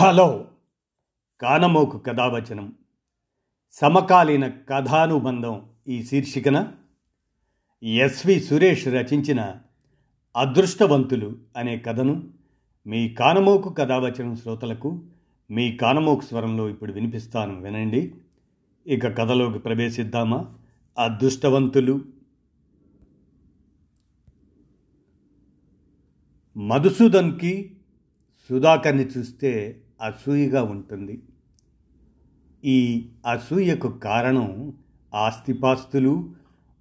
Hello. కానమోకు కథావచనం. సమకాలీన కథానుబంధం ఈ శీర్షికన. ఎస్వి సురేష్ రచించిన అదృష్టవంతులు అనే కథను మీ కానమోకు కథావచనం శ్రోతలకు మీ కానమోకు స్వరంలో ఇప్పుడు వినిపిస్తాను వినండి. ఇక కథలోకి ప్రవేశిద్దామా? అదృష్టవంతులు. మధుసూదన్కి సుధాకర్ని చూస్తే అసూయగా ఉంటుంది. ఈ అసూయకు కారణం ఆస్తిపాస్తులు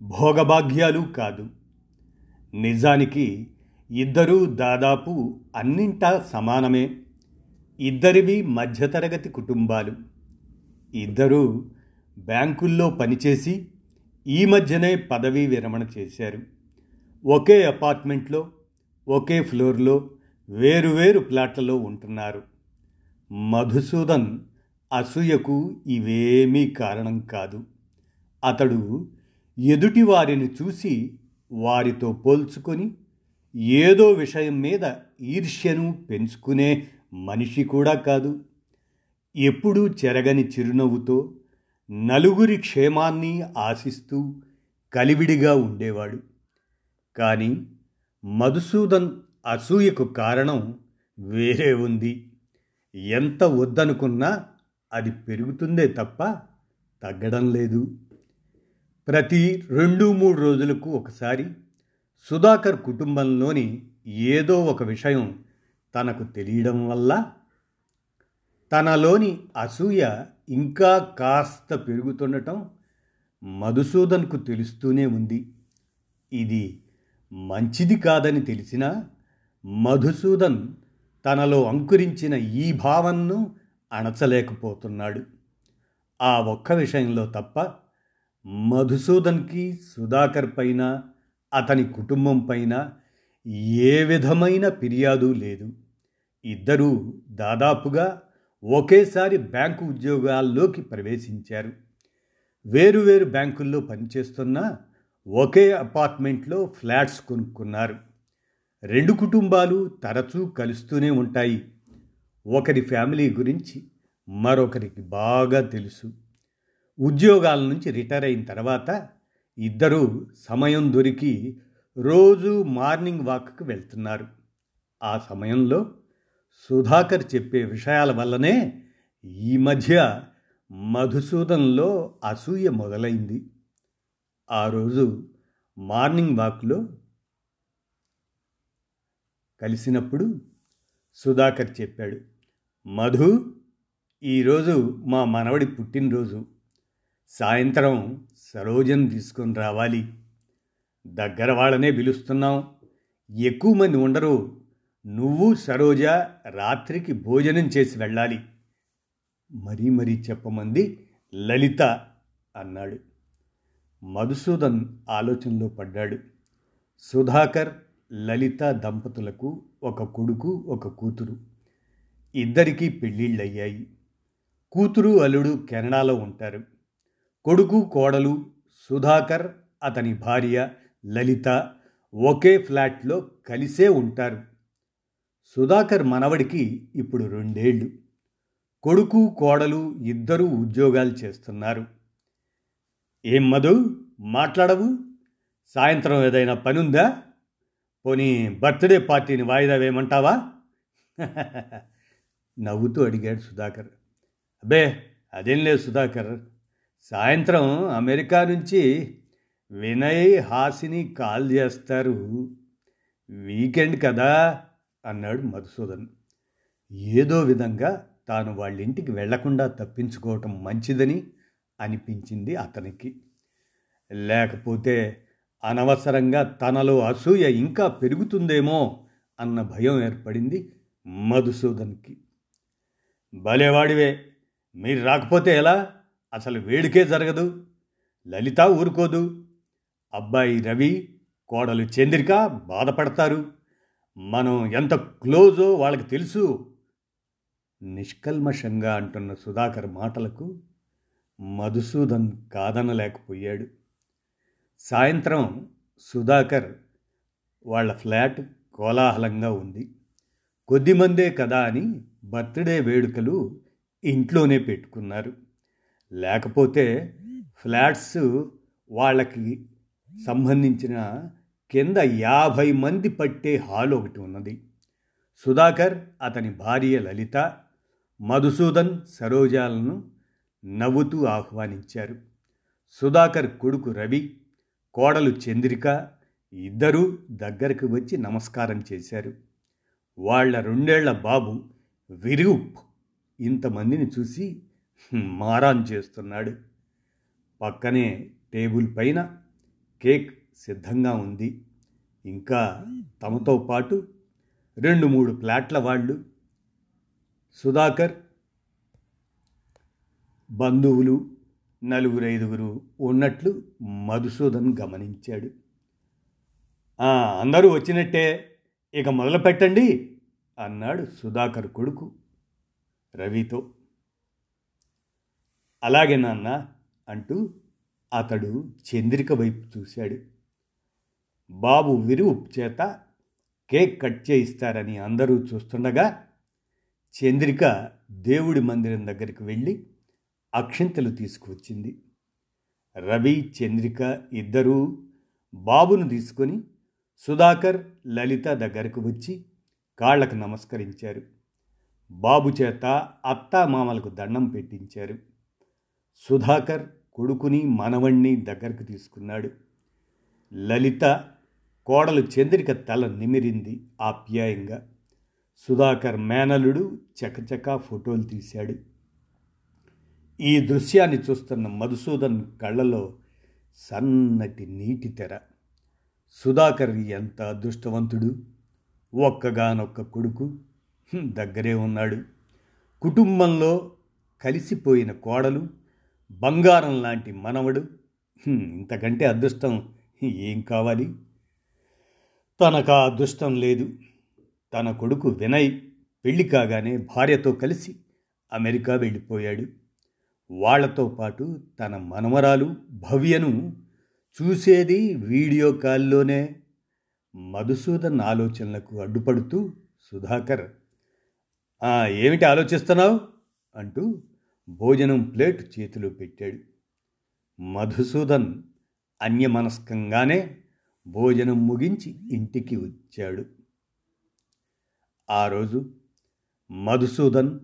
భోగభాగ్యాలు కాదు. నిజానికి ఇద్దరూ దాదాపు అన్నింటా సమానమే. ఇద్దరివి మధ్యతరగతి కుటుంబాలు. ఇద్దరూ బ్యాంకుల్లో పనిచేసి ఈ మధ్యనే పదవీ విరమణ చేశారు. ఒకే అపార్ట్మెంట్లో ఒకే ఫ్లోర్లో వేరువేరు ప్లాట్లలో ఉంటున్నారు. మధుసూదన్ అసూయకు ఇవేమీ కారణం కాదు. అతడు ఎదుటి వారిని చూసి వారితో పోల్చుకొని ఏదో విషయం మీద ఈర్ష్యను పెంచుకునే మనిషి కూడా కాదు. ఎప్పుడూ చెరగని చిరునవ్వుతో నలుగురి క్షేమాన్ని ఆశిస్తూ కలివిడిగా ఉండేవాడు. కానీ మధుసూదన్ అసూయకు కారణం వేరే ఉంది. ఎంత వద్దనుకున్నా అది పెరుగుతుందే తప్ప తగ్గడం లేదు. ప్రతి రెండు మూడు రోజులకు ఒకసారి సుధాకర్ కుటుంబంలోని ఏదో ఒక విషయం తనకు తెలియడం వల్ల తనలోని అసూయ ఇంకా కాస్త పెరుగుతుండటం మధుసూదన్కు తెలుస్తూనే ఉంది. ఇది మంచిది కాదని తెలిసినా మధుసూదన్ తనలో అంకురించిన ఈ భావనను అణచలేకపోతున్నాడు. ఆ ఒక్క విషయంలో తప్ప మధుసూదన్కి సుధాకర్ పైన అతని కుటుంబం పైన ఏ విధమైన ఫిర్యాదు లేదు. ఇద్దరూ దాదాపుగా ఒకేసారి బ్యాంకు ఉద్యోగాల్లోకి ప్రవేశించారు. వేరువేరు బ్యాంకుల్లో పనిచేస్తున్న ఒకే అపార్ట్మెంట్లో ఫ్లాట్స్ కొనుక్కున్నారు. రెండు కుటుంబాలు తరచూ కలుస్తూనే ఉంటాయి. ఒకరి ఫ్యామిలీ గురించి మరొకరికి బాగా తెలుసు. ఉద్యోగాల నుంచి రిటైర్ అయిన తర్వాత ఇద్దరూ సమయం దొరికి రోజు మార్నింగ్ వాక్కి వెళ్తున్నారు. ఆ సమయంలో సుధాకర్ చెప్పే విషయాల వల్లనే ఈ మధ్య మధుసూదన్లో అసూయ మొదలైంది. ఆ రోజు మార్నింగ్ వాక్లో కలిసినప్పుడు సుధాకర్ చెప్పాడు మధు ఈరోజు మా మనవడి పుట్టినరోజు. సాయంత్రం సరోజను తీసుకొని రావాలి. దగ్గర వాళ్ళనే పిలుస్తున్నాం. ఎక్కువ మంది ఉండరు. నువ్వు సరోజ రాత్రికి భోజనం చేసి వెళ్ళాలి. మరీ మరీ చెప్పమంది లలిత అన్నాడు. మధుసూదన్ ఆలోచనలో పడ్డాడు. సుధాకర్ లలిత దంపతులకు ఒక కొడుకు ఒక కూతురు. ఇద్దరికీ పెళ్ళిళ్ళయ్యాయి. కూతురు అల్లుడు కెనడాలో ఉంటారు. కొడుకు కోడలు సుధాకర్ అతని భార్య లలిత ఒకే ఫ్లాట్లో కలిసే ఉంటారు. సుధాకర్ మనవడికి ఇప్పుడు రెండేళ్ళు కొడుకు కోడలు ఇద్దరూ ఉద్యోగాలు చేస్తున్నారు. ఏం మధు? మాట్లాడవు? సాయంత్రం ఏదైనా పనుందా? పోనీ బర్త్డే పార్టీని వాయిదా వేయమంటావా? నవ్వుతూ అడిగాడు సుధాకర్. అబ్బే అదేం లేదు సుధాకర్. సాయంత్రం అమెరికా నుంచి వినయ్ హాసిని కాల్ చేస్తారు. వీకెండ్ కదా అన్నాడు మధుసూదన్. ఏదో విధంగా తాను వాళ్ళ ఇంటికి వెళ్ళకుండా తప్పించుకోవటం మంచిదని అనిపించింది అతనికి. లేకపోతే అనవసరంగా తనలో అసూయ ఇంకా పెరుగుతుందేమో అన్న భయం ఏర్పడింది మధుసూదన్కి. భలేవాడివే మీరు రాకపోతే ఎలా? అసలు వేడికే జరగదు లలిత ఊరుకోదు అబ్బాయి రవి కోడలు చంద్రిక బాధపడతారు మనం ఎంత క్లోజో వాళ్ళకి తెలుసు. నిష్కల్మషంగా అంటున్న సుధాకర్ మాటలకు మధుసూదన్ కాదనలేకపోయాడు. సాయంత్రం సుధాకర్ వాళ్ళ ఫ్లాట్ కోలాహలంగా ఉంది. కొద్దిమందే కదా అని బర్త్డే వేడుకలు ఇంట్లోనే పెట్టుకున్నారు. లేకపోతే ఫ్లాట్స్ వాళ్ళకి సంబంధించిన కింద యాభై మంది పట్టే హాల్ ఒకటి ఉన్నది. సుధాకర్ అతని భార్య లలిత మధుసూదన్ సరోజాలను నవ్వుతూ ఆహ్వానించారు. సుధాకర్ కొడుకు రవి కోడలు చంద్రిక ఇద్దరూ దగ్గరకు వచ్చి నమస్కారం చేశారు. వాళ్ళ రెండేళ్ళ బాబు విరుప్ ఇంతమందిని చూసి మారాన్ చేస్తున్నాడు. పక్కనే టేబుల్ పైన కేక్ సిద్ధంగా ఉంది. ఇంకా తమతో పాటు రెండు మూడు ప్లాట్ల వాళ్ళు సుధాకర్ బంధువులు నలుగురు ఐదుగురు ఉన్నట్లు మధుసూదన్ గమనించాడు. అందరూ వచ్చినట్టే ఇక మొదలు పెట్టండి అన్నాడు సుధాకర్ కొడుకు రవితో. అలాగే నాన్న అంటూ అతడు చంద్రిక వైపు చూశాడు. బాబు విరువు చేత కేక్ కట్ చేయిస్తారని అందరూ చూస్తుండగా చంద్రిక దేవుడి మందిరం దగ్గరికి వెళ్ళి అక్షింతలు తీసుకువచ్చింది. రవి చంద్రిక ఇద్దరూ బాబును తీసుకొని సుధాకర్ లలిత దగ్గరకు వచ్చి కాళ్ళకు నమస్కరించారు. బాబు చేత అత్తామామలకు దండం పెట్టించారు. సుధాకర్ కొడుకుని మనవణ్ణి దగ్గరకు తీసుకున్నాడు. లలిత కోడలు చంద్రిక తల నిమిరింది ఆప్యాయంగా. సుధాకర్ మేనలుడు చకచకా ఫోటోలు తీశాడు. ఈ దృశ్యాన్ని చూస్తున్న మధుసూదన్ కళ్ళలో సన్నటి నీటి తెర. సుధాకర్ ఎంత అదృష్టవంతుడు? ఒక్కగానొక్క కొడుకు దగ్గరే ఉన్నాడు. కుటుంబంలో కలిసిపోయిన కోడలు బంగారం లాంటి మనవడు. ఇంతకంటే అదృష్టం ఏం కావాలి? తనకు ఆ అదృష్టం లేదు. తన కొడుకు వినయ్ పెళ్ళి కాగానే భార్యతో కలిసి అమెరికా వెళ్ళిపోయాడు. వాళ్ళతో పాటు తన మనమరాలు భవ్యను చూసేది వీడియో కాల్లోనే మధుసూదన్ ఆలోచనలకు అడ్డుపడుతూ సుధాకర్ ఏమిటి ఆలోచిస్తున్నావు? అంటూ భోజనం ప్లేట్ చేతిలో పెట్టాడు. మధుసూదన్ అన్యమనస్కంగానే భోజనం ముగించి ఇంటికి వచ్చాడు. ఆ రోజు మధుసూదన్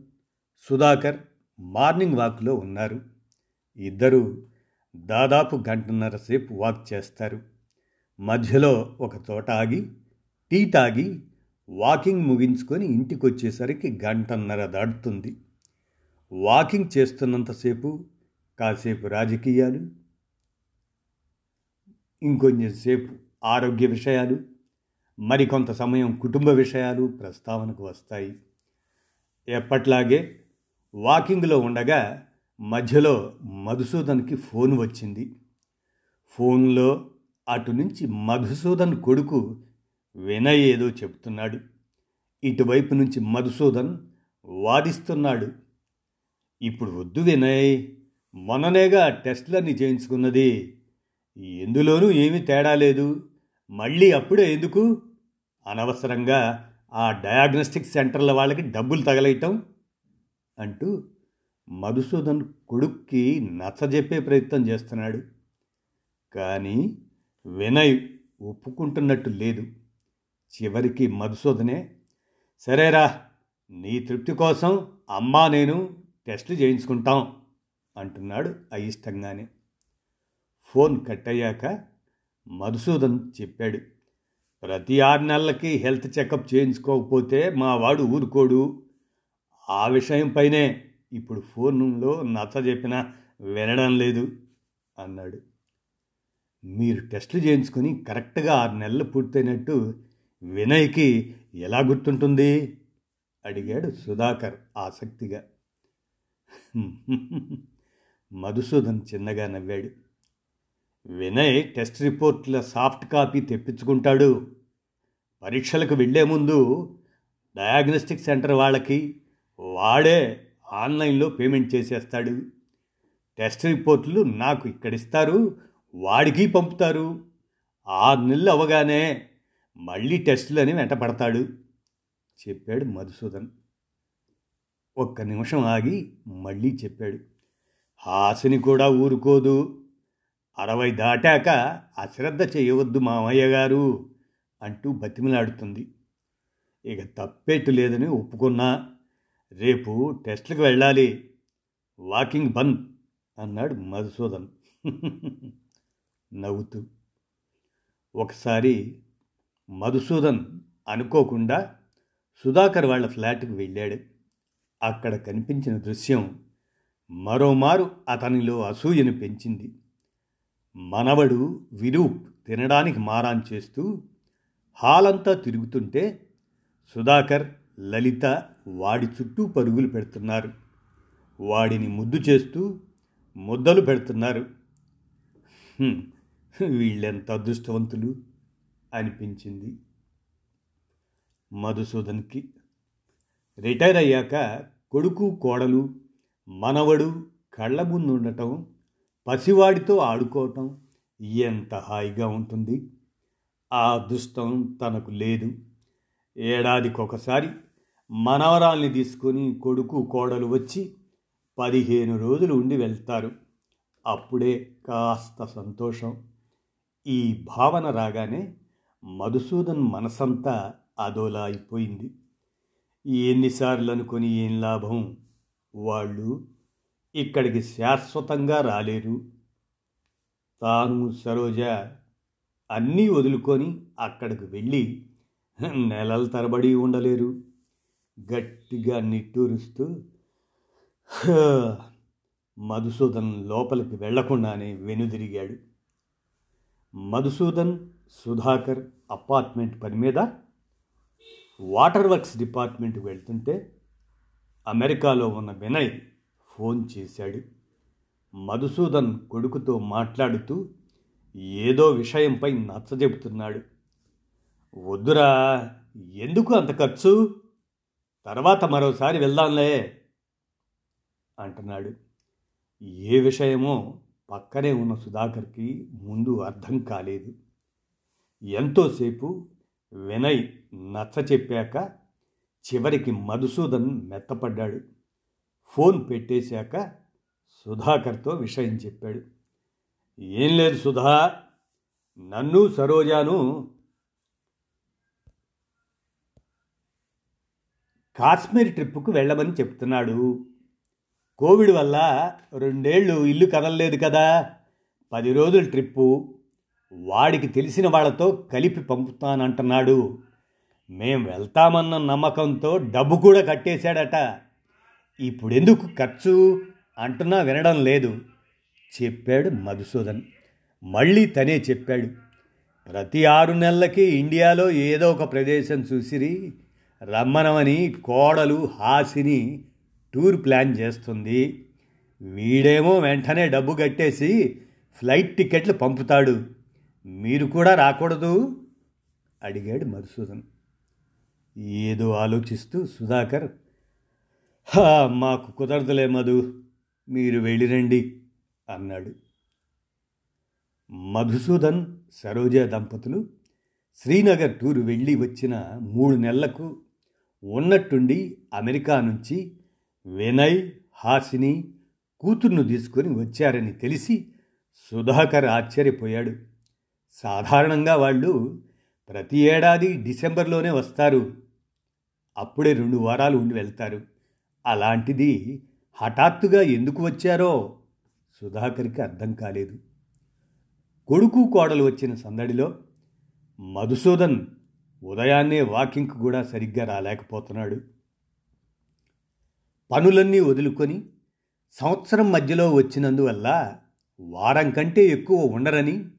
సుధాకర్ మార్నింగ్ వాక్లో ఉన్నారు. ఇద్దరూ దాదాపు గంటన్నర సేపు వాక్ చేస్తారు. మధ్యలో ఒక చోట ఆగి టీ తాగి వాకింగ్ ముగించుకొని ఇంటికి వచ్చేసరికి గంటన్నర దాటుతుంది. వాకింగ్ చేస్తున్నంతసేపు కాసేపు రాజకీయాలు ఇంకొంచెంసేపు ఆరోగ్య విషయాలు మరికొంత సమయం కుటుంబ విషయాలు ప్రస్తావనకు వస్తాయి. ఎప్పట్లాగే వాకింగ్లో ఉండగా మధ్యలో మధుసూదన్కి ఫోన్ వచ్చింది. ఫోన్లో అటు నుంచి మధుసూదన్ కొడుకు వినయ్ ఏదో చెప్తున్నాడు. ఇటువైపు నుంచి మధుసూదన్ వాదిస్తున్నాడు. ఇప్పుడు వద్దు వినయ్ మొన్ననేగా టెస్ట్లన్నీ చేయించుకున్నది. ఎందులోనూ ఏమీ తేడా లేదు. మళ్ళీ అప్పుడే ఎందుకు? అనవసరంగా ఆ డయాగ్నోస్టిక్ సెంటర్ల వాళ్ళకి డబ్బులు తగలయటం అంటూ మధుసూదన్ కొడుక్కి నచ్చజెప్పే ప్రయత్నం చేస్తున్నాడు. కానీ వినయ్ ఒప్పుకుంటున్నట్టు లేదు. చివరికి మధుసూదనే సరేరా నీ తృప్తి కోసం అమ్మా నేను టెస్టులు చేయించుకుంటాం అంటున్నాడు అయిష్టంగానే. ఫోన్ కట్ అయ్యాక మధుసూదన్ చెప్పాడు ప్రతి ఆరు నెలలకి హెల్త్ చెకప్ చేయించుకోకపోతే మా వాడు ఊరుకోడు. ఆ విషయం పైనే ఇప్పుడు ఫోన్లో నచ్చ చెప్పినా వినడం లేదు అన్నాడు. మీరు టెస్టులు చేయించుకొని కరెక్ట్గా ఆరు నెలలు పూర్తయినట్టు వినయ్కి ఎలా గుర్తుంటుంది? అడిగాడు సుధాకర్ ఆసక్తిగా. మధుసూదన్ చిన్నగా నవ్వాడు. వినయ్ టెస్ట్ రిపోర్ట్ల సాఫ్ట్ కాపీ తెప్పించుకుంటాడు. పరీక్షలకు వెళ్ళే ముందు డయాగ్నోస్టిక్ సెంటర్ వాళ్ళకి వాడే ఆన్లైన్లో పేమెంట్ చేసేస్తాడు. టెస్ట్ రిపోర్ట్లు నాకు ఇక్కడిస్తారు వాడికి పంపుతారు. ఆరు నెలలు అవగానే మళ్ళీ టెస్టులని వెంటపడతాడు చెప్పాడు మధుసూదన్. ఒక్క నిమిషం ఆగి మళ్ళీ చెప్పాడు. హాసిని కూడా ఊరుకోదు. అరవై దాటాక అశ్రద్ధ చేయవద్దు మామయ్య గారు అంటూ బతిమలాడుతుంది. ఇక తప్పేట్టు లేదని ఒప్పుకున్నా. రేపు టెస్ట్లకు వెళ్ళాలి. వాకింగ్ బంద్ అన్నాడు మధుసూదన్. నవ్వుతూ. ఒకసారి మధుసూదన్ అనుకోకుండా సుధాకర్ వాళ్ళ ఫ్లాట్కి వెళ్ళాడు. అక్కడ కనిపించిన దృశ్యం మరోమారు అతనిలో అసూయను పెంచింది. మనవడు విరూప్ తినడానికి మారాన్ చేస్తూ హాలంతా తిరుగుతుంటే సుధాకర్ లలిత వాడి చుట్టూ పరుగులు పెడుతున్నారు. వాడిని ముద్దు చేస్తూ ముద్దలు పెడుతున్నారు. వీళ్ళెంత అదృష్టవంతులు? అనిపించింది మధుసూదన్కి. రిటైర్ అయ్యాక కొడుకు కోడలు మనవడు కళ్ళ ముందు ఉండటం పసివాడితో ఆడుకోవటం ఎంత హాయిగా ఉంటుంది. ఆ అదృష్టం తనకు లేదు. ఏడాదికొకసారి మనవరాల్ని తీసుకొని కొడుకు కోడలు వచ్చి పదిహేను రోజులు ఉండి వెళ్తారు. అప్పుడే కాస్త సంతోషం. ఈ భావన రాగానే మధుసూదన్ మనసంతా అదోలా అయిపోయింది. ఎన్నిసార్లు అనుకొని ఏం లాభం? వాళ్ళు ఇక్కడికి శాశ్వతంగా రాలేరు. తాను సరోజ అన్నీ వదులుకొని అక్కడికి వెళ్ళి నెలల తరబడి ఉండలేరు. గట్టిగా నిట్టూరుస్తూ మధుసూదన్ లోపలికి వెళ్ళకుండానే వెనుదిరిగాడు. మధుసూదన్ సుధాకర్ అపార్ట్మెంట్ పని మీద వాటర్ వర్క్స్ డిపార్ట్మెంట్కి వెళ్తుంటే అమెరికాలో ఉన్న వినయ్ ఫోన్ చేశాడు. మధుసూదన్ కొడుకుతో మాట్లాడుతూ ఏదో విషయంపై నచ్చజెబుతున్నాడు. వద్దురా ఎందుకు అంత ఖర్చు? తర్వాత మరోసారి వెళ్దాంలే అంటున్నాడు. ఏ విషయమో పక్కనే ఉన్న సుధాకర్కి ముందు అర్థం కాలేదు. ఎంతోసేపు వినయ్ నచ్చ చెప్పాక చివరికి మధుసూదన్ మెత్తపడ్డాడు. ఫోన్ పెట్టేశాక సుధాకర్తో విషయం చెప్పాడు. ఏం లేదు సుధా నన్ను సరోజాను కాశ్మీర్ ట్రిప్పుకు వెళ్ళమని చెప్తున్నాడు. కోవిడ్ వల్ల రెండేళ్ళు ఇల్లు కదలలేదు కదా. పది రోజుల ట్రిప్పు వాడికి తెలిసిన వాళ్ళతో కలిపి పంపుతానంటున్నాడు. మేం వెళ్తామన్న నమ్మకంతో డబ్బు కూడా కట్టేశాడట. ఇప్పుడెందుకు ఖర్చు? అంటున్నా వినడం లేదు. చెప్పాడు మధుసూదన్. మళ్ళీ తనే చెప్పాడు. ప్రతి ఆరు నెలలకి ఇండియాలో ఏదో ఒక ప్రదేశం చూసిరి. రమ్మనమని కోడలు హాసిని టూర్ ప్లాన్ చేస్తుంది. వీడేమో వెంటనే డబ్బు కట్టేసి ఫ్లైట్ టికెట్లు పంపుతాడు. మీరు కూడా రాకూడదు? అడిగాడు మధుసూదన్. ఏదో ఆలోచిస్తూ సుధాకర్ మాకు కుదరదులే మధు మీరు వెళ్ళిరండి అన్నాడు. మధుసూదన్ సరోజ దంపతులు శ్రీనగర్ టూరు వెళ్ళి వచ్చిన మూడు నెలలకు ఉన్నట్టుండి అమెరికా నుంచి వినయ్ హాసిని కూతుర్ను తీసుకొని వచ్చారని తెలిసి సుధాకర్ ఆశ్చర్యపోయాడు. సాధారణంగా వాళ్ళు ప్రతి ఏడాది డిసెంబర్లోనే వస్తారు. అప్పుడే రెండు వారాలు ఉండి వెళ్తారు. అలాంటిది హఠాత్తుగా ఎందుకు వచ్చారో సుధాకర్కి అర్థం కాలేదు. కొడుకు కోడలు వచ్చిన సందడిలో మధుసూదన్ ఉదయాన్నే వాకింగ్కి కూడా సరిగ్గా రాలేకపోతున్నాడు. పనులన్నీ వదులుకొని సంవత్సరం మధ్యలో వచ్చినందువల్ల వారం కంటే ఎక్కువ ఉండరని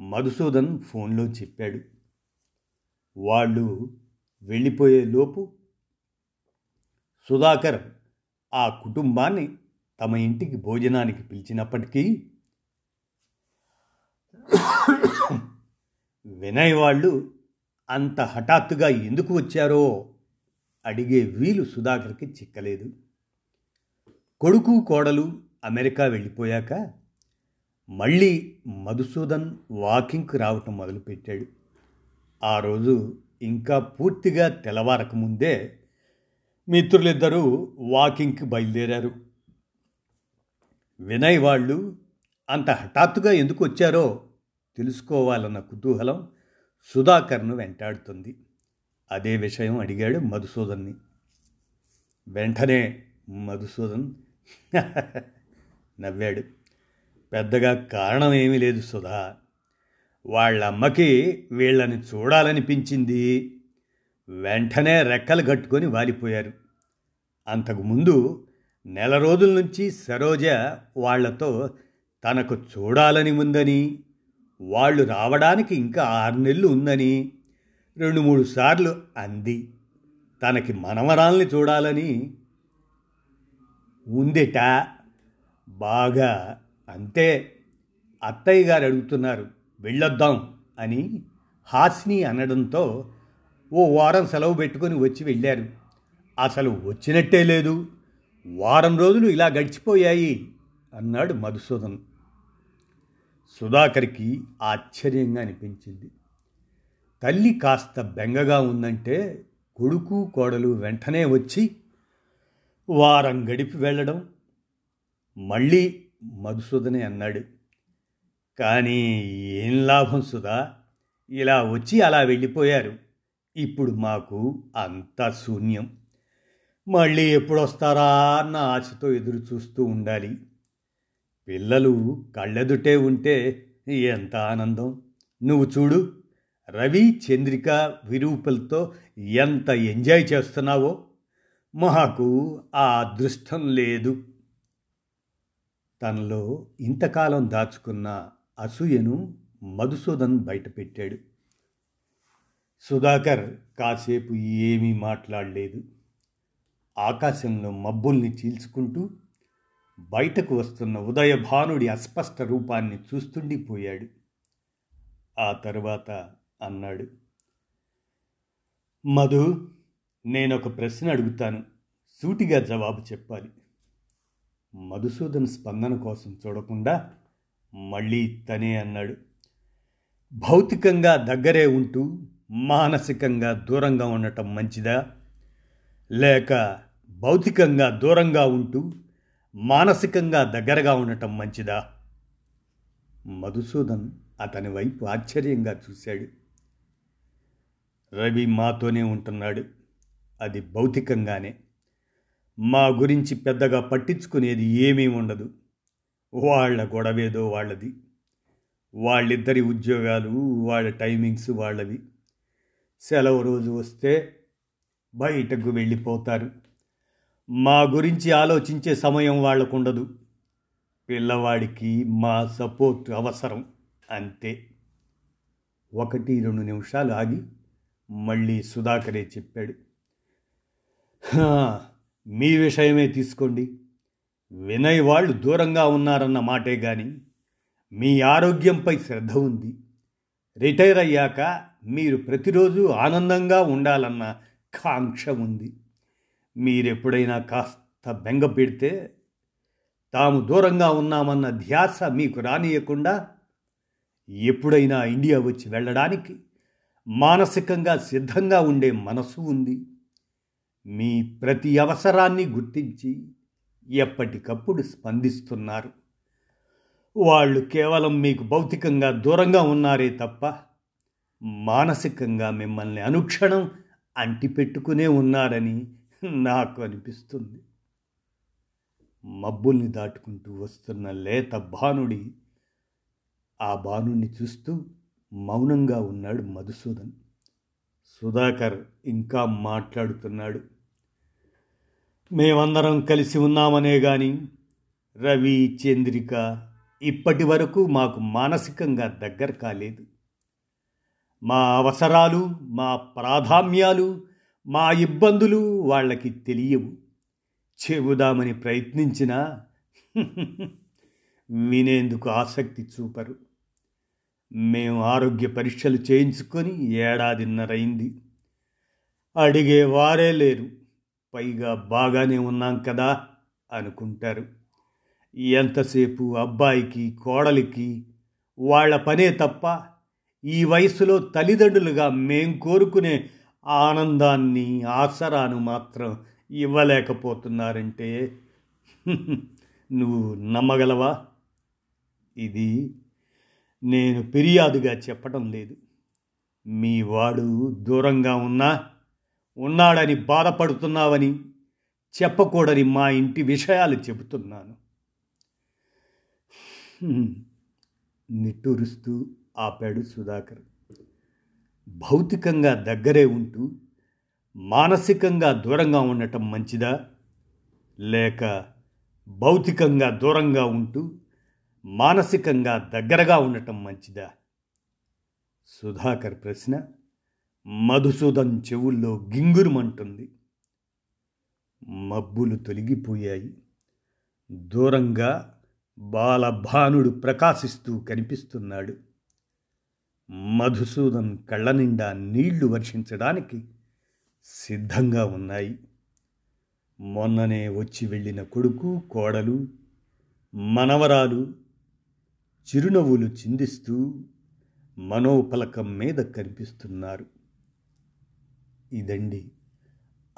మధుసూదన్ ఫోన్లో చెప్పాడు. వాళ్ళు వెళ్ళిపోయేలోపు సుధాకర్ ఆ కుటుంబాన్ని తమ ఇంటికి భోజనానికి పిలిచినప్పటికీ వినయ్ వాళ్ళు అంత హఠాత్తుగా ఎందుకు వచ్చారో అడిగే వీలు సుధాకర్కి చిక్కలేదు. కొడుకు కోడలు అమెరికా వెళ్ళిపోయాక మళ్ళీ మధుసూదన్ వాకింగ్కి రావటం మొదలుపెట్టాడు. ఆ రోజు ఇంకా పూర్తిగా తెల్లవారకముందే మిత్రులిద్దరూ వాకింగ్కి బయలుదేరారు. వినయ్ వాళ్ళు అంత హఠాత్తుగా ఎందుకు వచ్చారో తెలుసుకోవాలన్న కుతూహలం సుధాకర్ను వెంటాడుతుంది. అదే విషయం అడిగాడు మధుసూదన్ని. వెంటనే మధుసూదన్ నవ్వాడు. పెద్దగా కారణం ఏమీ లేదు సుధా. వాళ్ళమ్మకి వీళ్ళని చూడాలనిపించింది. వెంటనే రెక్కలు కట్టుకొని వాలిపోయారు. అంతకుముందు నెల రోజుల నుంచి సరోజ వాళ్ళతో తనకు చూడాలని ఉందని వాళ్ళు రావడానికి ఇంకా ఆరు నెలలు ఉందని రెండు మూడు సార్లు అంది. తనకి మనవరాల్ని చూడాలని ఉందిట. బాగా అంతే. అత్తయ్య గారు అడుగుతున్నారు వెళ్ళొద్దాం అని హాస్ని అనడంతో ఓ వారం సెలవు పెట్టుకొని వచ్చి వెళ్ళారు. అసలు వచ్చినట్టే లేదు. వారం రోజులు ఇలా గడిచిపోయాయి అన్నాడు మధుసూదన్. సుధాకర్కి ఆశ్చర్యంగా అనిపించింది. తల్లి కాస్త బెంగగా ఉందంటే కొడుకు కోడలు వెంటనే వచ్చి వారం గడిపి వెళ్ళడం. మళ్ళీ మధుసూదనే అన్నాడు. కానీ ఏం లాభం సుధా? ఇలా వచ్చి అలా వెళ్ళిపోయారు. ఇప్పుడు మాకు అంతా శూన్యం. మళ్ళీ ఎప్పుడొస్తారా అన్న ఆశతో ఎదురు చూస్తూ ఉండాలి. పిల్లలు కళ్ళెదుటే ఉంటే ఎంత ఆనందం. నువ్వు చూడు రవి చంద్రిక విరూపలతో ఎంత ఎంజాయ్ చేస్తున్నావో. మాకు ఆ అదృష్టం లేదు. తనలో ఇంతకాలం దాచుకున్న అసూయను మధుసూదన్ బయటపెట్టాడు. సుధాకర్ కాసేపు ఏమీ మాట్లాడలేదు. ఆకాశంలో మబ్బుల్ని చీల్చుకుంటూ బయటకు వస్తున్న ఉదయభానుడి అస్పష్ట రూపాన్ని చూస్తుండిపోయాడు. ఆ తరువాత అన్నాడు మధు నేనొక ప్రశ్న అడుగుతాను. సూటిగా జవాబు చెప్పాలి. మధుసూదన్ స్పందన కోసం చూడకుండా మళ్ళీ తనే అన్నాడు భౌతికంగా దగ్గరే ఉంటూ మానసికంగా దూరంగా ఉండటం మంచిదా? లేక భౌతికంగా దూరంగా ఉంటూ మానసికంగా దగ్గరగా ఉండటం మంచిదా? మధుసూదన్ అతని వైపు ఆశ్చర్యంగా చూశాడు. రవి మాతోనే ఉంటున్నాడు. అది భౌతికంగానే. మా గురించి పెద్దగా పట్టించుకునేది ఏమీ ఉండదు. వాళ్ళ గొడవేదో వాళ్ళది. వాళ్ళిద్దరి ఉద్యోగాలు వాళ్ళ టైమింగ్స్ వాళ్ళవి. సెలవు రోజు వస్తే బయటకు వెళ్ళిపోతారు. మా గురించి ఆలోచించే సమయం ఉండదు పిల్లవాడికి మా సపోర్ట్ అవసరం. అంతే. ఒకటి రెండు నిమిషాలు ఆగి మళ్ళీ సుధాకరే చెప్పాడు. మీ విషయమే తీసుకోండి. వినయ్ వాళ్ళు దూరంగా ఉన్నారన్న మాటే కానీ మీ ఆరోగ్యంపై శ్రద్ధ ఉంది. రిటైర్ అయ్యాక మీరు ప్రతిరోజు ఆనందంగా ఉండాలన్న కాంక్ష ఉంది. మీరెప్పుడైనా కాస్త బెంగ పెడితే తాము దూరంగా ఉన్నామన్న ధ్యాస మీకు రానియకుండా ఎప్పుడైనా ఇండియా వచ్చి వెళ్ళడానికి మానసికంగా సిద్ధంగా ఉండే మనసు ఉంది. మీ ప్రతి అవసరాన్ని గుర్తించి ఎప్పటికప్పుడు స్పందిస్తున్నారు. వాళ్ళు కేవలం మీకు భౌతికంగా దూరంగా ఉన్నారే తప్ప మానసికంగా మిమ్మల్ని అనుక్షణం అంటిపెట్టుకునే ఉన్నారని నాకు అనిపిస్తుంది మబ్బుల్ని దాటుకుంటూ వస్తున్న లేత భానుడి ఆ బాణుణ్ణి చూస్తూ మౌనంగా ఉన్నాడు మధుసూదన్. సుధాకర్ ఇంకా మాట్లాడుతున్నాడు. మేమందరం కలిసి ఉన్నామనే గాని రవి చంద్రిక ఇప్పటి వరకు మాకు మానసికంగా దగ్గర కాలేదు. మా అవసరాలు మా ప్రాధాన్యాలు మా ఇబ్బందులు వాళ్ళకి తెలియవు. చెబుదామని ప్రయత్నించినా వినేందుకు ఆసక్తి చూపరు. మేము ఆరోగ్య పరీక్షలు చేయించుకొని ఏడాదిన్నరైంది అడిగే వారే లేరు. పైగా బాగానే ఉన్నాం కదా అనుకుంటారు. ఎంతసేపు అబ్బాయికి కోడలికి వాళ్ళ పనే తప్ప ఈ వయసులో తల్లిదండ్రులుగా మేం కోరుకునే ఆనందాన్ని ఆసరాను మాత్రం ఇవ్వలేకపోతున్నారంటే నువ్వు నమ్మగలవా? ఇది నేను ఫిర్యాదుగా చెప్పటం లేదు. మీ వాడు దూరంగా ఉన్నా ఉన్నాడని బాధపడుతున్నావని చెప్పకూడని మా ఇంటి విషయాలు చెబుతున్నాను. నిట్టూరుస్తూ ఆపాడు సుధాకర్. భౌతికంగా దగ్గరే ఉంటూ మానసికంగా దూరంగా ఉండటం మంచిదా? లేక భౌతికంగా దూరంగా ఉంటూ మానసికంగా దగ్గరగా ఉండటం మంచిదా? సుధాకర్ ప్రశ్న. మధుసూదన్ చెవుల్లో గింగురుమంటుంది. మబ్బులు తొలగిపోయాయి. దూరంగా బాలభానుడు ప్రకాశిస్తూ కనిపిస్తున్నాడు. మధుసూదన్ కళ్ళ నిండా నీళ్ళు వర్షించడానికి సిద్ధంగా ఉన్నాయి. మొన్ననే వచ్చి వెళ్ళిన కొడుకు కోడలు మనవరాలు చిరునవ్వులు చిందిస్తూ మనోపలకం మీద కనిపిస్తున్నారు. ఇదండి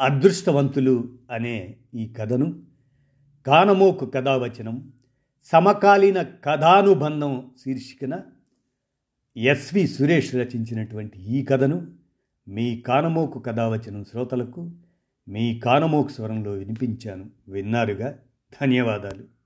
అదృష్టవంతులు అనే ఈ కథను. కానమోకు కథావచనం సమకాలీన కథానుబంధం శీర్షికన ఎస్వి సురేష్ రచించినటువంటి ఈ కథను మీ కానమోకు కథావచనం శ్రోతలకు మీ కానమోకు స్వరంలో వినిపించాను. విన్నారుగా? ధన్యవాదాలు.